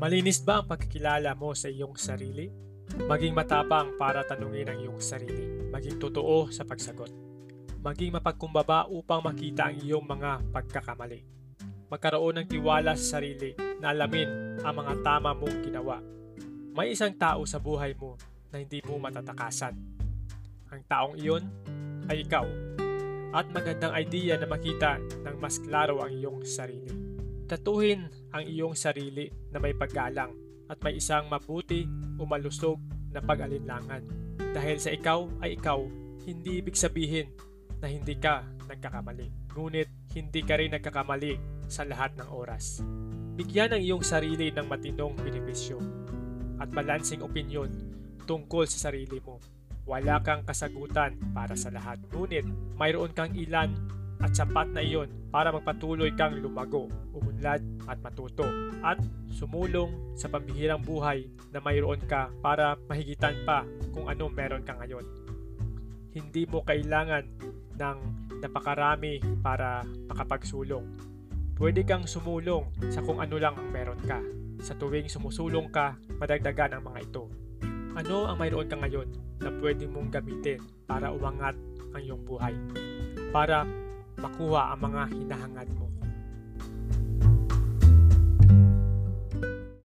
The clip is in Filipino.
Malinis ba ang pagkikilala mo sa iyong sarili? Maging matapang para tanungin ang iyong sarili. Maging totoo sa pagsagot. Maging mapagkumbaba upang makita ang iyong mga pagkakamali. Magkaroon ng tiwala sa sarili na alamin ang mga tama mong ginawa. May isang tao sa buhay mo na hindi mo matatakasan. Ang taong iyon ay ikaw. At magandang idea na makita ng mas klaro ang iyong sarili. Tatuhin ang iyong sarili na may paggalang at may isang mabuti o malusog na pag-alinlangan. Dahil sa ikaw ay ikaw, hindi ibig sabihin na hindi ka nagkakamali. Ngunit hindi ka rin nagkakamali sa lahat ng oras. Bigyan ang iyong sarili ng matinong benepisyo at balancing opinion tungkol sa sarili mo. Wala kang kasagutan para sa lahat. Ngunit mayroon kang ilan at sapat na iyon para magpatuloy kang lumago, umunlad at matuto at sumulong sa pambihirang buhay na mayroon ka para mahigitan pa kung ano meron ka ngayon. Hindi mo kailangan ng napakarami para makapagsulong. Pwede kang sumulong sa kung ano lang ang meron ka. Sa tuwing sumusulong ka, madagdagan ang mga ito. Ano ang mayroon ka ngayon na pwede mong gamitin para umangat ang iyong buhay? Para makuha ang mga hinahangad mo.